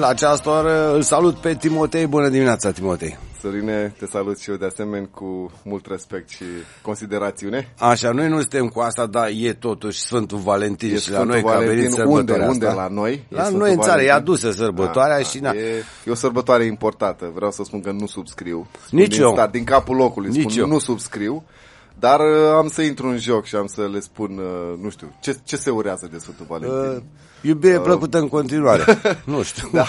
La această oră îl salut pe Timotei. Bună dimineața, Timotei. Sărine, te salut și eu de asemenea cu mult respect și considerațiune. Așa, noi nu suntem cu asta, dar e totuși Sfântul Valentin E și la Sfântul noi că a venit Valentin. sărbătoarea unde, asta. unde la noi? E La Sfântul noi în țară, e Valentin? adusă sărbătoarea Da, și da, na. E, e o sărbătoare importantă. Vreau să spun că nu subscriu. Spun Nici din eu. Start, din capul locului Nici spun eu. nu subscriu. Dar uh, am să intru în joc și am să le spun, uh, nu știu, ce, ce se urează de Sfântul Valentin? Uh, Iubire plăcută în continuare. nu știu.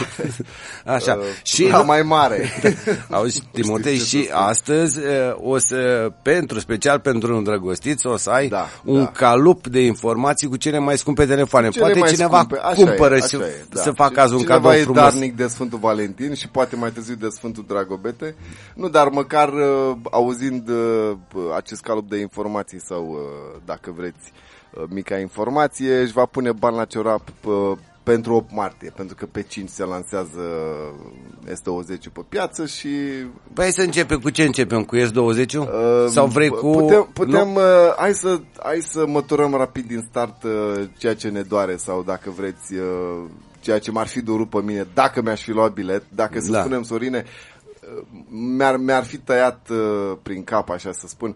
Așa. Uh, și la mai mare. Auzi, Timotei, ce să și spun. astăzi uh, o să, pentru, special pentru îndrăgostiți, o să ai Da, un da. calup de informații cu cele mai scumpe telefoane. Cele Poate mai cineva scumpe, așa cumpără e, să, așa e, da. să facă azi un Cineva cadou e frumos. darnic de Sfântul Valentin și poate mai târziu de Sfântul Dragobete. Nu, dar măcar uh, auzind uh, acest calup de informații sau, uh, dacă vreți, uh, mica informație, își va pune bani la ciorap uh, pentru 8 martie, pentru că pe 5 se lansează S20 pe piață și Păi hai să începem cu ce începem? Cu S20? Uh, Sau vrei cu... Putem, putem Nu? uh, hai, să, hai să măturăm rapid din start uh, ceea ce ne doare sau dacă vreți uh, ceea ce m-ar fi durut pe mine dacă mi-aș fi luat bilet, dacă să Da. spunem Sorine, uh, mi-ar, mi-ar fi tăiat uh, prin cap, așa să spun,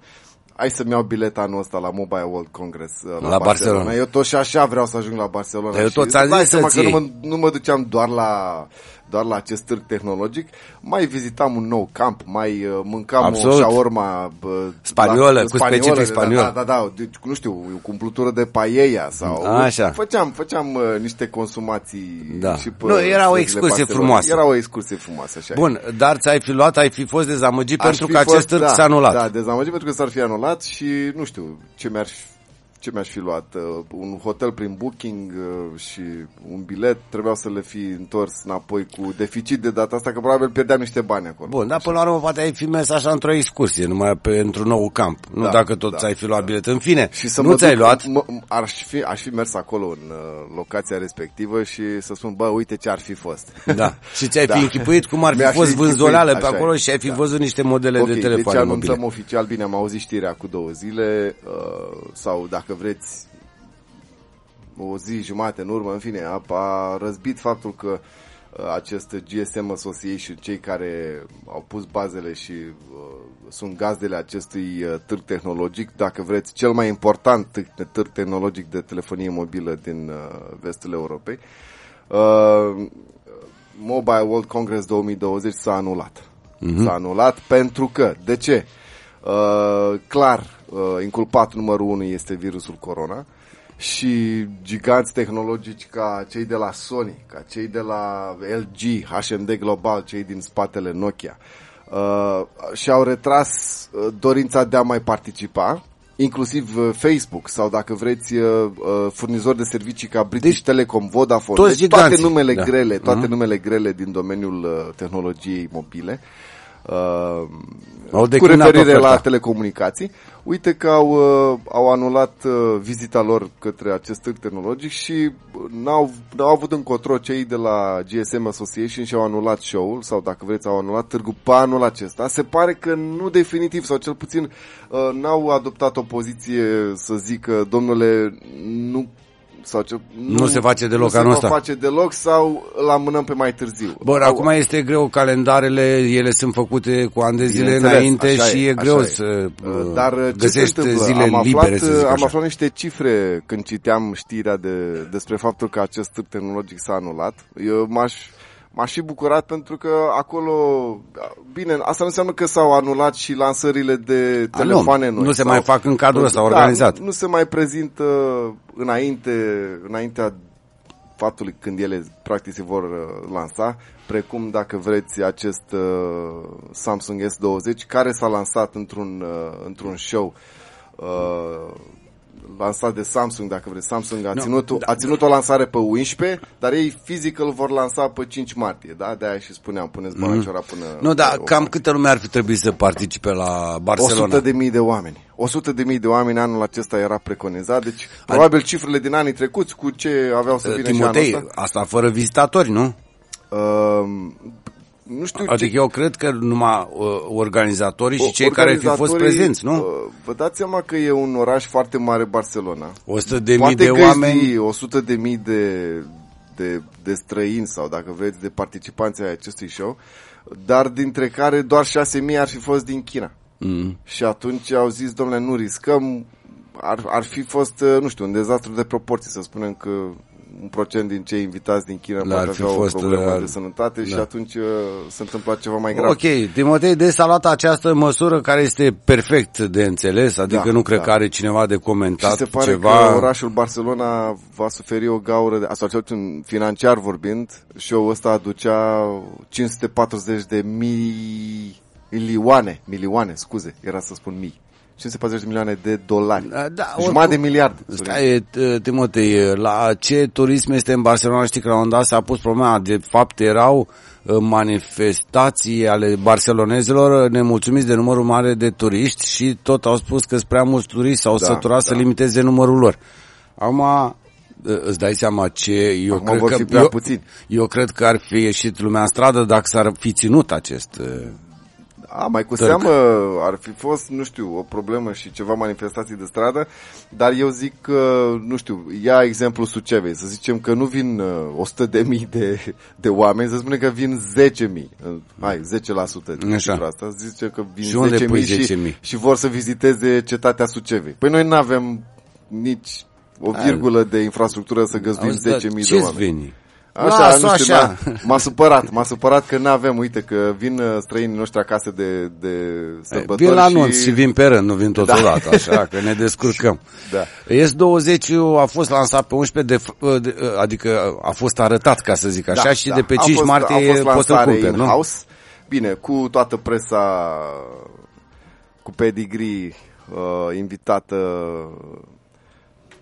hai să-mi iau bilet anul ăsta la Mobile World Congress uh, la, La Barcelona. Eu tot și așa vreau să ajung la Barcelona. Eu și tot ți-am îți dai zis seama să-ți că nu iei. mă, nu mă duceam doar la doar la acest târg tehnologic, mai vizitam un nou camp, mai uh, mâncam Absolut. o shawarma bă, Spaniolă, la- cu specific da, spaniol. Da, da, da, deci, nu știu, cu umplutură de paella sau... Așa. Făceam, făceam uh, niște consumații Da. și pe Nu, era o străzile excursie Barcelonei. frumoasă. Era o excursie frumoasă, așa. e. Bun, dar ți-ai fi luat, ai fi fost dezamăgit Aș pentru fi că acest fost, târg da, s-a anulat. Da, dezamăgit pentru că s-ar fi anulat și nu știu ce mi-ar fi ce mi-aș fi luat? Uh, un hotel prin booking uh, și un bilet trebuiau să le fi întors înapoi cu deficit de data asta, că probabil pierdeam niște bani acolo. Bun, dar până la urmă poate ai fi mers așa într-o excursie, numai pentru nou camp. Nu Da, dacă tot da, ți-ai fi luat bilet. În fine, Și să nu mă ți-ai duc, luat. Mă, aș, fi, aș fi mers acolo în uh, locația respectivă și să spun, bă, uite ce ar fi fost. Da. Și ți-ai Da. fi închipuit cum ar fi Mi-aș fi fost închipuit, vânzoleală pe așa acolo e, și ai fi da. văzut niște modele Ok, de deci telefoane anunțăm mobile. oficial, bine, am auzit știrea cu două zile uh, sau dacă vreți o zi, jumate în urmă, în fine, a, a răzbit faptul că uh, acest GSM Association, cei care au pus bazele și uh, sunt gazdele acestui uh, târg tehnologic, dacă vreți, cel mai important târg, târg tehnologic de telefonie mobilă din uh, vestul Europei, uh, Mobile World Congress 2020 s-a anulat. S-a anulat pentru că, de ce? Uh, clar, uh, inculpat numărul 1 este virusul corona și giganți tehnologici ca cei de la Sony, ca cei de la LG, HMD Global, cei din spatele Nokia, uh, și-au retras uh, dorința de a mai participa, inclusiv uh, Facebook sau dacă vreți uh, uh, furnizori de servicii ca British Deci, Telecom, Vodafone, toți deci toate giganții, numele da. grele, toate Mhm. numele grele din domeniul uh, tehnologiei mobile. Uh, Au cu declinat referire oferta. la telecomunicații. Uite că au, uh, au anulat uh, vizita lor către acest târg tehnologic și uh, n-au, n-au avut încotro cei de la GSM Association și au anulat show-ul sau dacă vreți au anulat târgul pe anul acesta. Se pare că nu definitiv sau cel puțin uh, n-au adoptat o poziție să zică domnule nu sau ce, Nu se face deloc nu se anul va ăsta. face deloc sau îl amânăm pe mai târziu. Bun, Au- acum este greu, calendarele, ele sunt făcute cu ani de zile Bineînțeles, înainte așa și e, e greu așa e. să Uh, Dar uh, ce se găsești întâmplă? zile am libere, aflat, să zic am așa. aflat niște cifre când citeam știrea de, despre faptul că acest târg tehnologic s-a anulat. Eu m-aș, m-aș fi bucurat pentru că acolo, bine, asta nu înseamnă că s-au anulat și lansările de A, telefoane nu, noi. nu se sau- mai fac în cadrul ăsta Da, organizat. Nu, nu se mai prezintă înainte, înaintea faptului când ele practic se vor uh, lansa, precum dacă vreți acest uh, Samsung S20 care s-a lansat într-un, uh, într-un show uh, lansat de Samsung, dacă vreți. Samsung a, Nu, ținut, da. a ținut o lansare pe 11, dar ei fizic îl vor lansa pe 5 martie, da? De-aia și spuneam, puneți bani mm. până... Nu, dar pe cam câtă lume ar fi trebuit să participe la Barcelona? 100 de mii de oameni. 100 de mii de oameni anul acesta era preconizat, deci probabil cifrele din anii trecuți cu ce aveau să vină și Timotei, anul ăsta. asta fără vizitatori, nu? Uh, nu știu Adică ce... eu cred că numai uh, organizatorii și cei care ar fi fost organizatorii, prezenți, nu? uh, Vă dați seama că e un oraș foarte mare Barcelona. 100 de mii Poate de găzdi oameni. 100 de mii de, de, de străini sau, dacă vreți, de participanții ai acestui show, dar dintre care doar 6.000 ar fi fost din China. Mm. Și atunci au zis, domnule, nu riscăm, ar, ar fi fost, uh, nu știu, un dezastru de proporții, să spunem că un procent din cei invitați din China L-ar poate fi avea fost, o problemă uh, de sănătate și da. atunci uh, se întâmplă ceva mai grav. Ok, Timotei, deci s-a luat această măsură care este perfect de înțeles, adică Da, nu cred da. că are cineva de Și comentat se pare ceva. că orașul Barcelona va suferi o gaură, de, sau cel puțin financiar vorbind, show-ul ăsta aducea 540 de mii, milioane, milioane, scuze, era să spun mii. 540 de milioane de dolari. Da, da, Jumătate de oricum- miliard. Stai, t- Timotei, la ce turism este în Barcelona? Știi că la un dat s-a pus problema. De fapt, erau uh, manifestații ale barcelonezilor nemulțumiți de numărul mare de turiști și tot au spus că sunt prea mulți turiști sau Da, săturat să da. limiteze numărul lor. Acum, uh, îți dai seama ce eu Acum cred vor că fi prea eu, puțini. eu cred că ar fi ieșit lumea în stradă dacă s-ar fi ținut acest uh, A, mai cu Târg. seamă ar fi fost, nu știu, o problemă și ceva manifestații de stradă, dar eu zic că, nu știu, ia exemplu Sucevei, să zicem că nu vin uh, 100 de mii de, de oameni, să spunem că vin 10 mii, hai, 10% din Așa. cifra asta, să zicem că vin Și unde 10 pui mii și, 10.000? și vor să viziteze cetatea Sucevei. Păi noi nu avem nici o virgulă de infrastructură să găzduim Auzi, dar 10 mii de ce-ți oameni. veni? Așa, Lasă-o nu știu, așa. M-a, m-a supărat, m-a supărat că nu avem, uite, că vin uh, străinii noștri acasă de, de sărbători Vin la și... anunț și vin pe rând, nu vin totodată, așa, că ne descurcăm. Da. S20 a fost lansat pe 11, de, de, adică a fost arătat, ca să zic așa, Da, și da. de pe A 5 fost- martie a fost poți să-l lansare cumperi, nu? in-house. Bine, cu toată presa cu pedigree uh, invitată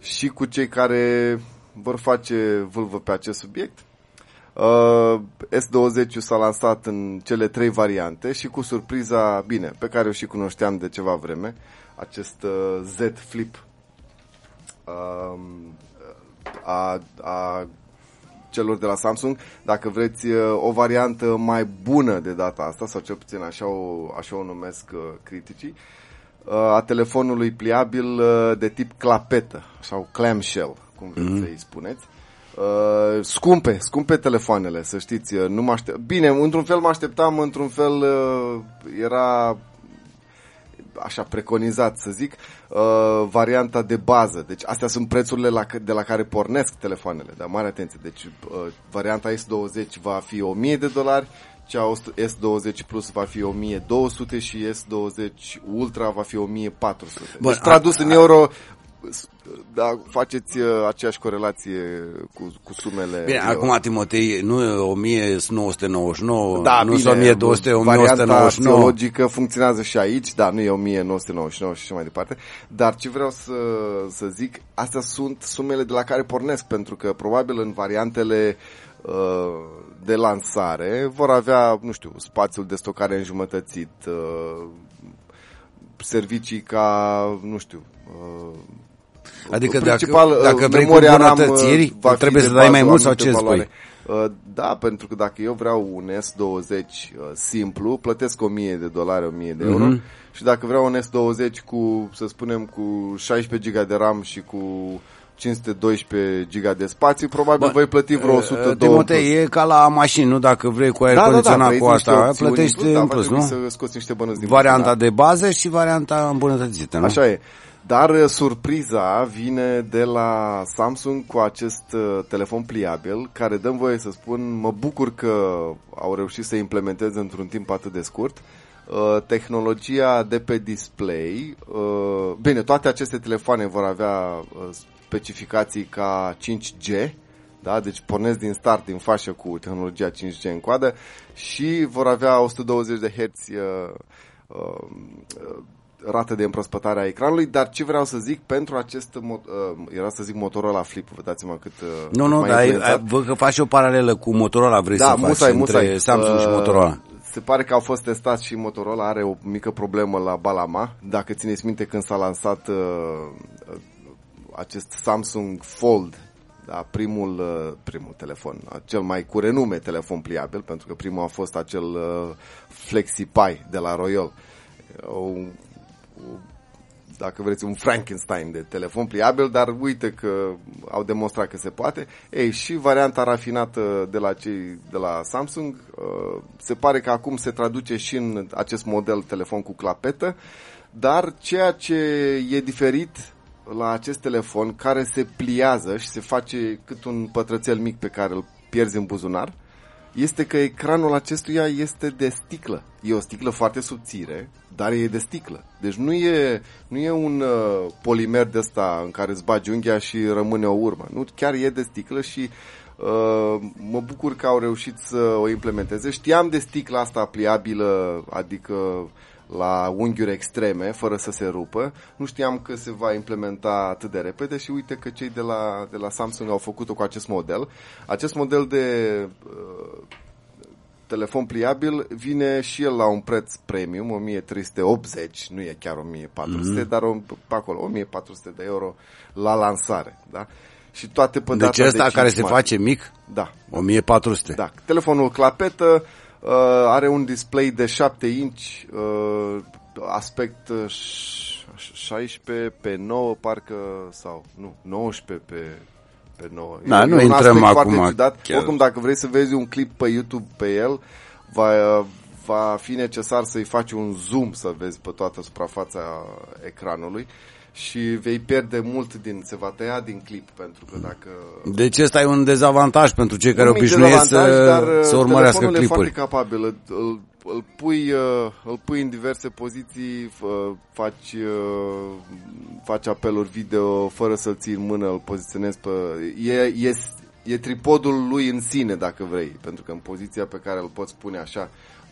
și cu cei care vor face vâlvă pe acest subiect. Uh, S20 s-a lansat în cele trei variante și cu surpriza, bine, pe care o și cunoșteam de ceva vreme, acest uh, Z Flip. Um, a, a celor de la Samsung, dacă vreți uh, o variantă mai bună de data asta, sau cel puțin așa o, așa o numesc uh, criticii, uh, a telefonului pliabil uh, de tip clapetă sau clamshell, cum vreți mm. să-i spuneți. Uh, scumpe, scumpe telefoanele, să știți, uh, nu mă aștept... Bine, într-un fel mă așteptam, într-un fel uh, era așa preconizat să zic, uh, varianta de bază. Deci astea sunt prețurile la, de la care pornesc telefoanele, dar mare atenție. Deci uh, varianta S20 va fi 1000 de dolari, cea S20 Plus va fi 1200 și S20 Ultra va fi 1400. Bun, deci tradus a- în euro da, faceți uh, aceeași corelație cu, cu sumele. Bine, euro. acum, Timotei, nu e 1999, Da, nu bine, sunt 1200, varianta 1199. teologică funcționează și aici, da, nu e 1999 și așa mai departe, dar ce vreau să, să zic, astea sunt sumele de la care pornesc, pentru că probabil în variantele uh, de lansare vor avea, nu știu, spațiul de stocare înjumătățit, uh, servicii ca, nu știu, uh, Adică principal, dacă, dacă uh, vrei cu memoria RAM, îmbunătățiri, uh, va fi trebuie de să dai mai bază, mult sau anumite ce valoare. spui? Uh, Da, pentru că dacă eu vreau un S20 uh, simplu, plătesc 1000 de dolari, 1000 de euro. Mhm. Și dacă vreau un S20 cu, să spunem, cu 16 GB de RAM și cu 512 GB de spațiu, probabil Bă, voi plăti vreo 100 Uh, Timotei, e ca la mașini, nu? Dacă vrei cu aer da, da, da, condiționat vrei cu niște asta, opțiuni plătești plus, da, în va plus, trebui nu? să scoți niște bănuți din Varianta buzunar. de bază și varianta îmbunătățită, nu? Așa e. Dar uh, surpriza vine de la Samsung cu acest uh, telefon pliabil, care dăm voie să spun, mă bucur că au reușit să implementeze într-un timp atât de scurt. Uh, tehnologia de pe display, uh, bine, toate aceste telefoane vor avea uh, specificații ca 5G, da? deci pornesc din start, din fașă cu tehnologia 5G în coadă și vor avea 120 de Hz uh, uh, rată de împrospătare a ecranului, dar ce vreau să zic pentru acest, mo- uh, era să zic Motorola Flip, vă dați seama cât, uh, Nu, cât nu, mai dar ai, influențat. ai, văd că faci o paralelă cu Motorola, vrei da, să faci musai, între musai. Samsung și Uh, Motorola. Se pare că au fost testați și Motorola are o mică problemă la Balama. Dacă țineți minte când s-a lansat uh, uh, acest Samsung Fold, da, primul, uh, primul telefon, cel mai cu renume telefon pliabil, pentru că primul a fost acel uh, FlexiPi de la Royal. O, o dacă vreți, un Frankenstein de telefon pliabil, dar uite că au demonstrat că se poate. Ei, și varianta rafinată de la cei de la Samsung, uh, se pare că acum se traduce și în acest model telefon cu clapetă, dar ceea ce e diferit la acest telefon, care se pliază și se face cât un pătrățel mic pe care îl pierzi în buzunar, este că ecranul acestuia este de sticlă. E o sticlă foarte subțire, dar e de sticlă. Deci nu e, nu e un uh, polimer de ăsta în care îți bagi unghia și rămâne o urmă. Nu, chiar e de sticlă și uh, mă bucur că au reușit să o implementeze. Știam de sticla asta pliabilă, adică la unghiuri extreme, fără să se rupă. Nu știam că se va implementa atât de repede și uite că cei de la, de la Samsung au făcut-o cu acest model. Acest model de uh, telefon pliabil vine și el la un preț premium, 1380, nu e chiar 1400, mm-hmm. dar o, pe acolo 1400 de euro la lansare, da? Și toate pe deci ăsta de care se face mic? Da. 1400. Da. Telefonul clapetă, uh, are un display de 7 inch, uh, aspect 16 pe 9 parcă sau nu, 19 pe pe 9. Da, e nu intrăm acum. Ciudat. Chiar. Oricum, dacă vrei să vezi un clip pe YouTube pe el, va, va fi necesar să-i faci un zoom să vezi pe toată suprafața ecranului și vei pierde mult din, se va tăia din clip pentru că dacă... Deci ăsta e un dezavantaj pentru cei care obișnuiesc să, dar să urmărească clipuri. e foarte capabil, îl, îl, îl, pui, uh, îl pui în diverse poziții, faci, uh, faci apeluri video fără să-l ții în mână, îl poziționezi pe... E, e, e tripodul lui în sine, dacă vrei, pentru că în poziția pe care îl poți pune așa,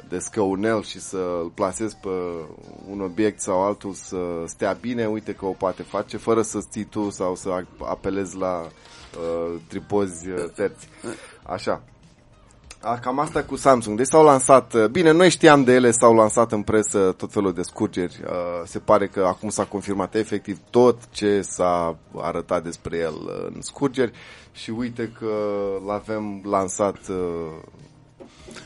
de scăunel și să-l plasezi pe un obiect sau altul să stea bine, uite că o poate face fără să ții tu sau să apelezi la uh, tripozi uh, terți. Așa. A, cam asta cu Samsung. Deci s-au lansat, uh, bine, noi știam de ele, s-au lansat în presă tot felul de scurgeri. Uh, se pare că acum s-a confirmat efectiv tot ce s-a arătat despre el uh, în scurgeri și uite că l-avem lansat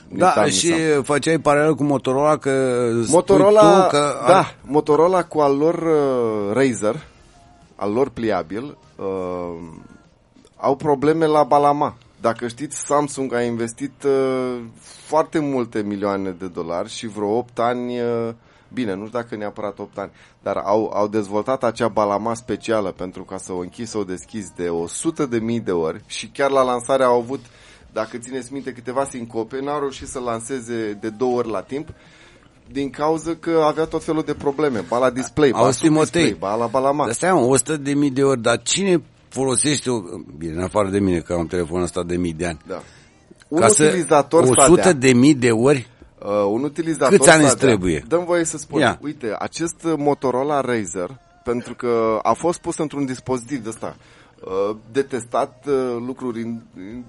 da, și Nissan. făceai paralel cu Motorola că Motorola, tu că da, ar... Motorola cu al lor uh, Razer, al lor pliabil, uh, au probleme la Balama. Dacă știți, Samsung a investit uh, foarte multe milioane de dolari și vreo 8 ani, uh, bine, nu știu dacă neapărat 8 ani, dar au, au dezvoltat acea balama specială pentru ca să o închizi, să o deschizi de 100 de mii de ori și chiar la lansare au avut uh, dacă țineți minte, câteva sincope, n-au reușit să lanseze de două ori la timp, din cauza că avea tot felul de probleme. Ba la display, ba sub display, ba la balama. Dar stai, 100 de mii de ori, dar cine folosește, o... bine, în afară de mine, că am telefonul ăsta de mii de ani. Da. Un Ca utilizator 100 de mii de ori? Uh, un utilizator Câți ani îți trebuie? Dăm voie să spun. Ia. Uite, acest Motorola Razer, pentru că a fost pus într-un dispozitiv de ăsta, uh, de testat uh, lucruri in, in,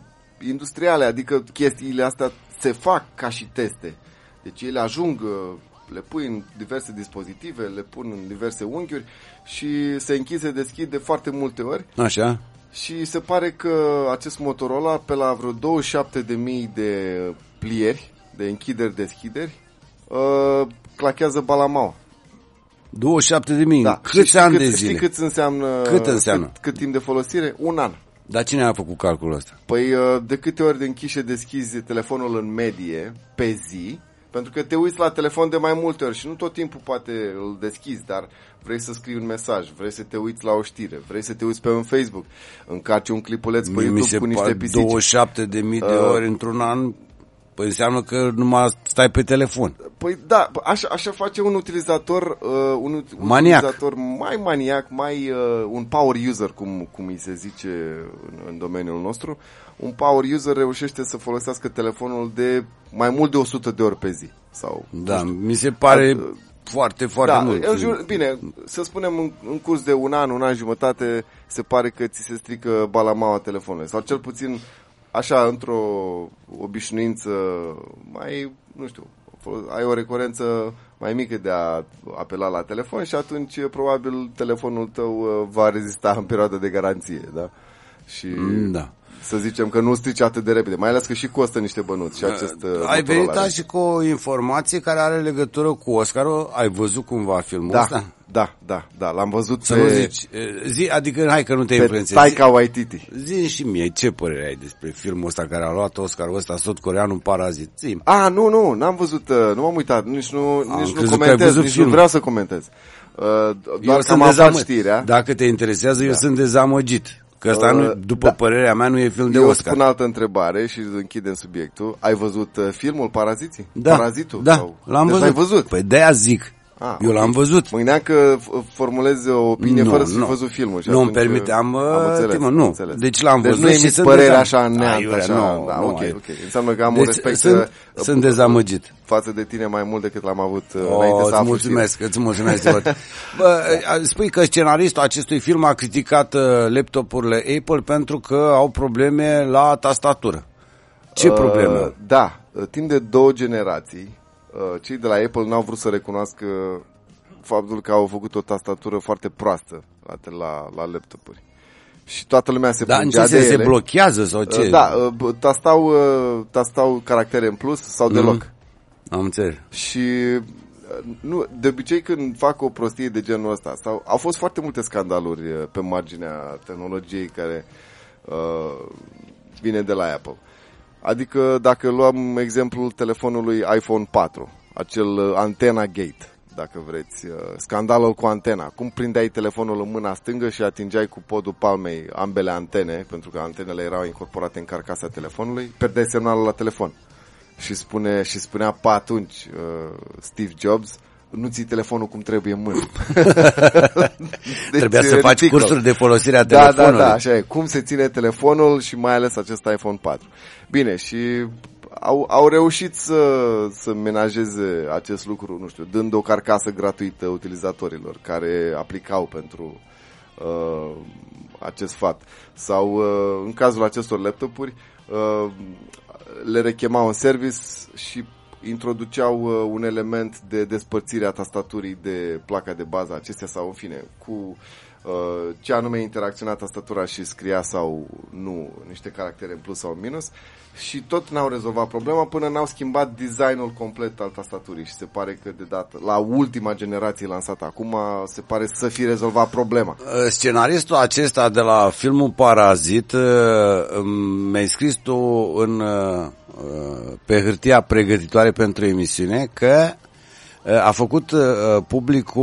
industriale, adică chestiile astea se fac ca și teste. Deci ele ajung, uh, le pui în diverse dispozitive, le pun în diverse unghiuri și se închide, se deschid de foarte multe ori. Așa. Și se pare că acest Motorola, pe la vreo 27.000 de plieri, de închideri-deschideri, uh, clachează balamaua. 27 de mii. Da. Câți ani de zile? Știi cât înseamnă? Cât înseamnă? Cât, cât timp de folosire? Un an. Dar cine a făcut calculul ăsta? Păi uh, de câte ori de închiși și deschizi telefonul în medie pe zi, pentru că te uiți la telefon de mai multe ori și nu tot timpul poate îl deschizi, dar vrei să scrii un mesaj, vrei să te uiți la o știre, vrei să te uiți pe un Facebook, încarci un clipuleț pe YouTube cu niște pisici. 27 de mii de uh, ori într-un an Păi înseamnă că numai stai pe telefon. Păi da, așa, așa face un utilizator, uh, un, un maniac. utilizator mai maniac, mai uh, un power user, cum, cum îi se zice în, în domeniul nostru. Un power user reușește să folosească telefonul de mai mult de 100 de ori pe zi. Sau, da, știu, mi se pare uh, foarte, foarte da, mult. Eu jur, bine, să spunem în, în curs de un an, un an jumătate, se pare că ți se strică balamaua telefonului. Sau cel puțin așa, într-o obișnuință mai, nu știu, ai o recurență mai mică de a apela la telefon și atunci probabil telefonul tău uh, va rezista în perioada de garanție, da? Și mm, da. Să zicem că nu strici atât de repede, mai ales că și costă niște bănuți și acest uh, Ai venit și cu o informație care are legătură cu Oscar, ai văzut cum va filmul da, ăsta? Da, da, da, l-am văzut Să pe, nu zici, uh, zi, adică hai că nu te pe influențezi. Taika Waititi. Zi și mie, ce părere ai despre filmul ăsta care a luat Oscarul ăsta, sud coreanul Parazit? zi A, nu, nu, n-am văzut, uh, nu m-am uitat, nici nu, Am nici nu crezut că ai comentez, văzut nici nu filmul. vreau să comentez. Uh, doar că am aflat dezamăgit. știrea. Dacă te interesează, eu Da. sunt dezamăgit. Că ăsta, Uh, nu, după da. părerea mea, nu e film de Eu Oscar. spun altă întrebare și închidem subiectul. Ai văzut uh, filmul Paraziții? Da, Parazitul? da, Sau... l-am deci văzut. l-ai văzut? Păi de-aia zic. Ah, eu ok. l-am văzut. Mă gândeam că f- formulezi o opinie Nu, fără să fi nu. văzut filmul. Și Nu îmi atunci, permite, am, am înțeles, timă, am nu. înțeles. Deci l-am deci văzut nu și emiți sunt părere dezam- așa neant, Aiurea, așa. nu, da, nu, ok, ai- ok. Înseamnă că am un Deci respect sunt, uh, sunt dezamăgit. față de tine mai mult decât l-am avut uh, O, înainte să îți aflu mulțumesc, îți mulțumesc. Timothy. Bă, spui că scenaristul acestui film a criticat uh, laptopurile Apple pentru că au probleme la tastatură. Ce Uh, probleme? Da, uh, timp de două generații, uh, cei de la Apple n-au vrut să recunoască faptul că au făcut o tastatură foarte proastă la, la, la laptopuri. Și toată lumea se Dar în ce plângea de sens se ele. blochează sau ce? Uh, Da, uh, b- tastau, uh, tastau caractere în plus sau Mhm. deloc. Am înțeles. Și uh, nu, de obicei când fac o prostie de genul ăsta, sau, au fost foarte multe scandaluri uh, pe marginea tehnologiei care uh, vine de la Apple. Adică dacă luăm exemplul telefonului iPhone 4, acel uh, antena gate, dacă vreți, uh, scandalul cu antena. Cum prindeai telefonul în mâna stângă și atingeai cu podul palmei ambele antene, pentru că antenele erau incorporate în carcasa telefonului, pierdeai semnalul la telefon. Și, spune, și spunea pe atunci uh, Steve Jobs, nu ții telefonul cum trebuie în mână. deci, Trebuia să e faci ridicol. cursuri de folosire a Da, telefonului. da, da, așa e. Cum se ține telefonul și mai ales acest iPhone 4. Bine, și au, au reușit să, să menajeze acest lucru, nu știu, dând o carcasă gratuită utilizatorilor care aplicau pentru uh, acest fapt. Sau uh, în cazul acestor laptopuri uh, le rechemau în service și introduceau uh, un element de despărțire a tastaturii de placa de bază acestea sau în fine cu uh, ce anume interacționa tastatura și scria sau nu niște caractere în plus sau în minus și tot n-au rezolvat problema până n-au schimbat designul complet al tastaturii și se pare că de dată la ultima generație lansată acum se pare să fi rezolvat problema. Uh, Scenaristul acesta de la filmul Parazit uh, mi-ai scris tu în, uh, uh, pe hârtia pregătitoare pentru emisiune că uh, a făcut uh, public o,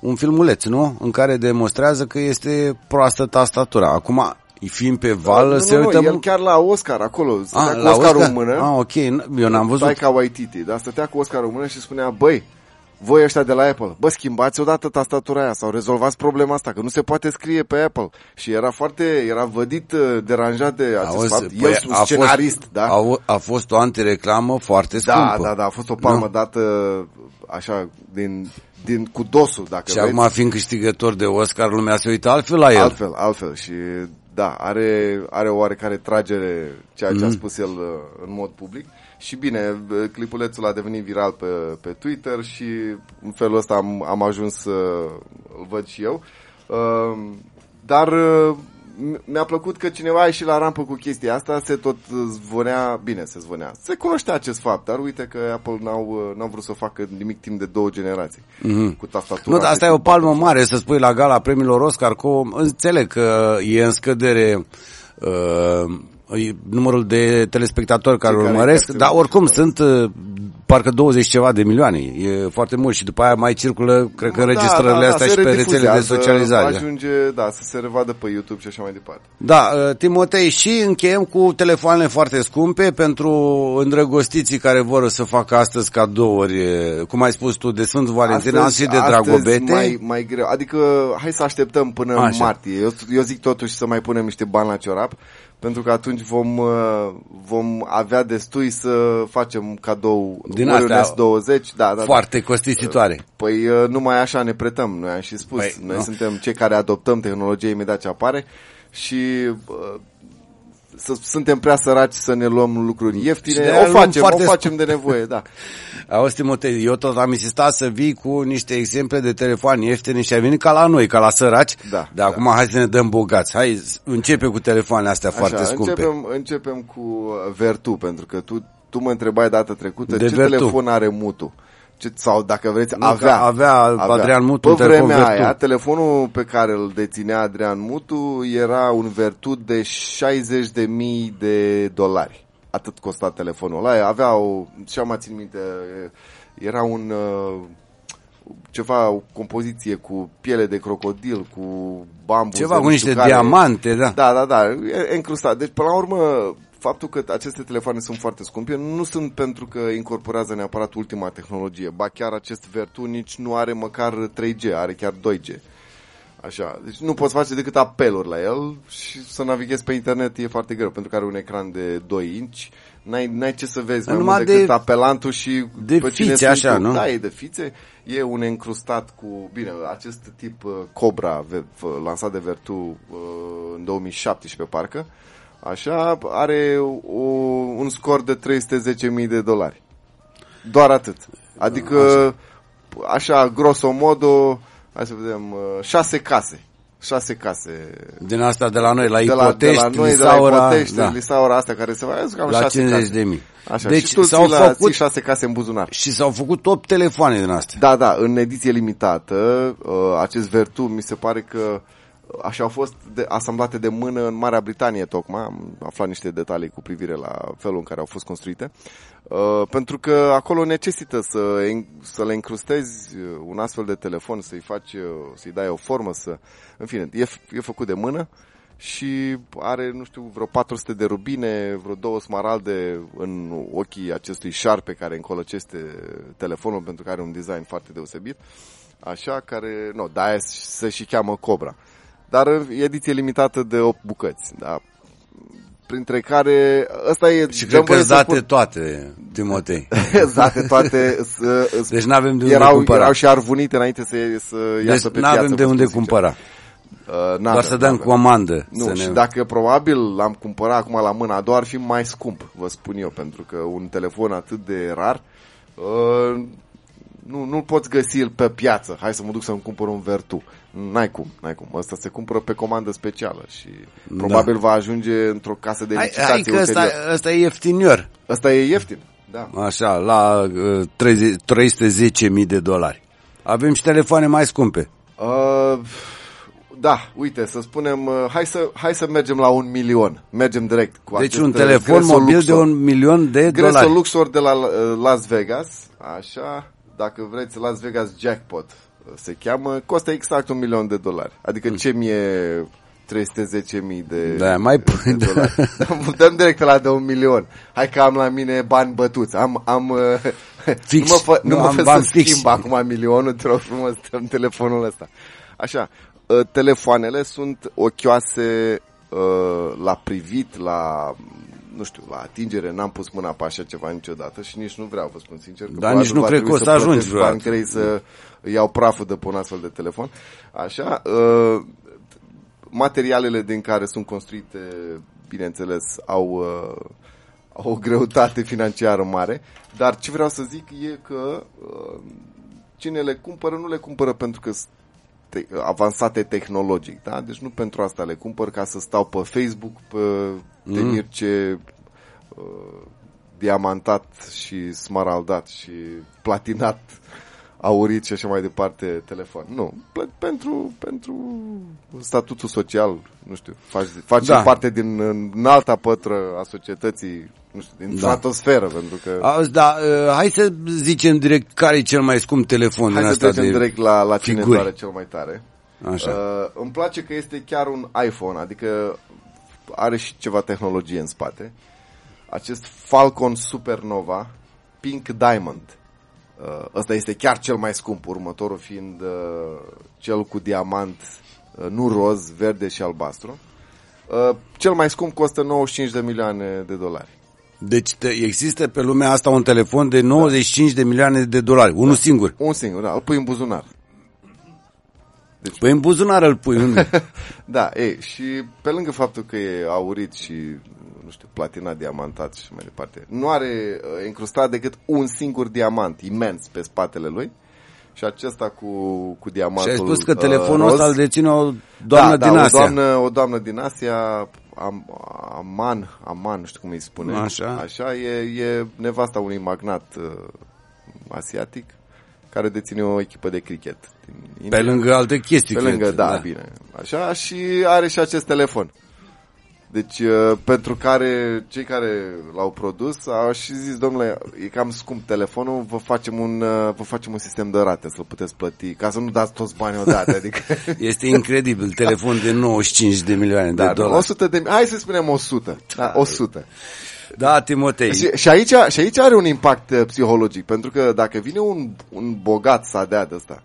un filmuleț, nu? În care demonstrează că este proastă tastatura. Acum, fiind pe val, nu, se nu, uită... nu, el chiar la Oscar acolo, stătea Ah, cu la Oscarul Oscar? în mână. Ah, ok, n- eu n-am văzut. Taika Waititi, dar stătea cu Oscarul în mână și spunea, băi, voi ăștia de la Apple, bă, schimbați odată tastatura aia sau rezolvați problema asta, că nu se poate scrie pe Apple. Și era foarte, era vădit, uh, deranjat de acest Auzi, fapt. păi El, un scenarist, fost, da? A, a fost o antireclamă foarte Da, scumpă. da, da, a fost o palmă Nu? dată așa, din, din, cu dosul, dacă Și vreți. acum, fiind câștigător de Oscar, lumea se uită altfel la el. Altfel, altfel și da, are, are o oarecare tragere ceea ce Mhm. a spus el uh, în mod public și bine, uh, clipulețul a devenit viral pe, pe Twitter și în felul ăsta am, am ajuns să îl văd și eu. Uh, Dar uh, mi-a plăcut că cineva a ieșit la rampă cu chestia asta, se tot zvonea, bine se zvonea, se cunoștea acest fapt, dar uite că Apple n-au, uh, n-au vrut să facă nimic timp de două generații Mhm. cu tastatura. Nu, dar asta și e o cu palmă mare să spui la gala premiilor Oscar, cu, înțeleg că e în scădere uh, e numărul de telespectatori care Cei care urmăresc, chiar dar se oricum uită. sunt uh, parcă 20 ceva de milioane, e foarte mult și după aia mai circulă, cred că, registrările astea Da, se și pe rețele de redifuzează, socializare. Ajunge, da, să se revadă pe YouTube și așa mai departe. Da, uh, Timotei, și încheiem cu telefoanele foarte scumpe pentru îndrăgostiții care vor să facă astăzi cadouri, uh, cum ai spus tu, de Sfântul Valentin, astăzi, și de Dragobete. mai, mai greu. Adică hai să așteptăm până Așa. în martie. Eu, eu zic totuși să mai punem niște bani la ciorap, pentru că atunci vom, uh, vom avea destui să facem cadou Din ori un astea S20. Da, da, da. Foarte costisitoare. Păi uh, numai așa ne pretăm, noi am și spus. Păi, noi nu. suntem cei care adoptăm tehnologia imediat ce apare și uh, să, suntem prea săraci să ne luăm lucruri Și de ieftine. aia O luăm facem, o foarte facem de nevoie, da. Auzi, Timotei, eu tot am insistat să vii cu niște exemple de telefoane ieftine și ai venit ca la noi, ca la săraci. Da, Dar da. acum hai să ne dăm bogați. Hai, începe cu telefoanele astea foarte Așa, scumpe. începem, începem cu uh, Vertu, pentru că tu, tu mă întrebai data trecută De ce Vertu. telefon are Mutu. Ce, sau dacă vreți, Nu, avea, că avea Adrian Mutu un Pe telefon vremea Vertu. aia, telefonul pe care îl deținea Adrian Mutu era un Vertu de 60.000 de dolari. Atât costa telefonul ăla. Avea o, și mai țin minte, era un uh, ceva, o compoziție cu piele de crocodil, cu bambu. Ceva cu niște diamante, da. Da, da, da, e încrustat. Deci, până la urmă, faptul că aceste telefoane sunt foarte scumpe nu sunt pentru că incorporează neapărat ultima tehnologie. Ba chiar acest Vertu nici nu are măcar 3G, are chiar 2G. Așa, deci nu poți face decât apeluri la el și să navighezi pe internet e foarte greu, pentru că are un ecran de 2 inch, n-ai, n-ai ce să vezi mai Numai mult decât de- apelantul și de pe cine fițe, sunt așa, tu. nu? Da, e de fițe, e un încrustat cu, bine, acest tip uh, Cobra ve- f- lansat de Vertu uh, în 2017 parcă, așa, are o, un scor de 310.000 de dolari. Doar atât. Adică, așa, grosomodo, hai să vedem, uh, șase case. Șase case. Din asta de la noi, la de la, de Ipotești, la noi, de la Lisaura, Ipotești, da, Lisaura astea care se va cam la șase 50 case. de mii. Așa, Deci și tu s-au ții, la, făcut- ții șase case în buzunar. Și s-au făcut 8 telefoane din astea. Da, da, în ediție limitată, uh, acest Vertu mi se pare că uh, așa au fost de, asamblate de mână în Marea Britanie tocmai, am aflat niște detalii cu privire la felul în care au fost construite, uh, pentru că acolo necesită să, en- să le încrustezi uh, un astfel de telefon, să-i faci, uh, să-i dai o formă, să, în fine, e, f- e făcut de mână și are, nu știu, vreo 400 de rubine, vreo două smaralde în ochii acestui șarpe care încolăcește telefonul pentru că are un design foarte deosebit. Așa, care, nu, de-aia se și cheamă Cobra. Dar e ediție limitată de 8 bucăți, da? Printre care, ăsta e... Și dăm cred că voie îți să date spun- toate, Timotei. Exact, toate să, să, Deci n-avem de unde erau, cumpăra. erau și arvunite înainte să, să iasă Deci pe n-avem piață. de vă unde spun sincer. cumpăra. Uh, n-avem, Doar să dăm n-avem. comandă. Nu, să și ne... dacă probabil l-am cumpărat acum la mâna a doua, ar fi mai scump, vă spun eu, pentru că un telefon atât de rar, uh, nu, nu-l poți găsi pe piață. Hai să mă duc să-mi cumpăr un Vertu. N-ai cum, n-ai cum. Ăsta se cumpără pe comandă specială și probabil va ajunge într-o casă de Hai, licitație hai că ăsta, ulterior. ăsta e ieftinior. Ăsta e ieftin, da. Așa, la uh, 30 310.000 de dolari. Avem și telefoane mai scumpe. Uh, da, uite, să spunem, uh, hai să, hai să mergem la un milion. Mergem direct cu Deci acest, un uh, telefon Greso mobil de Luxor. un milion de Greso dolari. Luxor de la uh, Las Vegas, așa, dacă vreți, Las Vegas Jackpot uh, se cheamă, costă exact un milion de dolari. Adică ce mie 310.000 de, Hmm. Da, mai de pui, da. dolari. Dăm direct la de un milion. Hai că am la mine bani bătuți. Am, am, uh, Fix. Nu mă fă, nu Nu, mă am fă bani să fix. schimb acum milionul, te rog frumos, în telefonul ăsta. Așa, uh, telefoanele sunt ochioase uh, la privit, la nu știu, la atingere, n-am pus mâna pe așa ceva niciodată și nici nu vreau, vă spun sincer. Că Dar probabil nici nu va cred trebui că o să ajungi plătesc bani vreodată. grei să iau praful de pe un astfel de telefon. Așa, uh, materialele din care sunt construite, bineînțeles, au, uh, au o greutate financiară mare, dar ce vreau să zic e că uh, cine le cumpără, nu le cumpără pentru că sunt te- avansate tehnologic, da? Deci nu pentru asta le cumpăr ca să stau pe Facebook, pe Mm. temir ce uh, diamantat și smaraldat și platinat aurit și așa mai departe telefon. Nu, Plă- pentru, pentru statutul social, nu știu, faci, faci Da. parte din în alta pătră a societății, nu știu, din Da. stratosferă, pentru că... Auzi, da, uh, hai să zicem direct care e cel mai scump telefon Hai din să asta trecem de... direct la, la cine figuri. doare cel mai tare. Așa. Uh, îmi place că este chiar un iPhone, adică are și ceva tehnologie în spate. Acest Falcon Supernova Pink Diamond. Uh, ăsta este chiar cel mai scump, următorul fiind uh, cel cu diamant, uh, nu roz, verde și albastru. Uh, cel mai scump costă 95 de milioane de dolari. Deci te, există pe lumea asta un telefon de 95 de milioane de dolari, unul singur. Un singur, da, îl pui în buzunar. Păi în buzunar îl pui unde? Da, ei, și pe lângă faptul că e aurit și, nu știu, platinat, diamantat și mai departe, nu are uh, încrustat decât un singur diamant imens pe spatele lui și acesta cu, cu diamantul și ai spus că uh, telefonul roz. ăsta îl deține o doamnă da, din da, Asia. O doamnă, o doamnă din Asia, Am, Aman, Aman, nu știu cum îi spune. Așa. Așa, e, e nevasta unui magnat uh, asiatic. care deține o echipă de cricket. Din Pe India. lângă alte chestii, Pe cred. lângă, da, bine. Așa, și are și acest telefon. Deci, uh, pentru care cei care l-au produs au și zis, domnule, e cam scump telefonul, vă facem un, uh, vă facem un sistem de rate să-l puteți plăti, ca să nu dați toți banii odată. Adică, Este incredibil. Telefon de 95 de milioane de da, dolari. 100 de, hai să spunem 100. Da, 100. Da, Timotei. Și, și, aici, și aici are un impact uh, psihologic, pentru că dacă vine un, un bogat sadea de ăsta,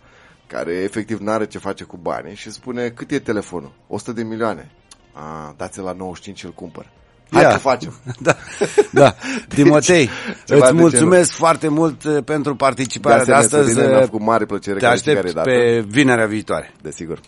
care efectiv n-are ce face cu banii și spune cât e telefonul? 100 de milioane. A, dați la 95 și îl cumpăr. Hai Ia. că facem. Da, da. Timotei, ceva îți de mulțumesc foarte mult uh, pentru participarea de, asemenea, astăzi. Sorine, mi-a uh, făcut mare plăcere Te ca de fiecare aștept dată. pe vinerea viitoare. Desigur.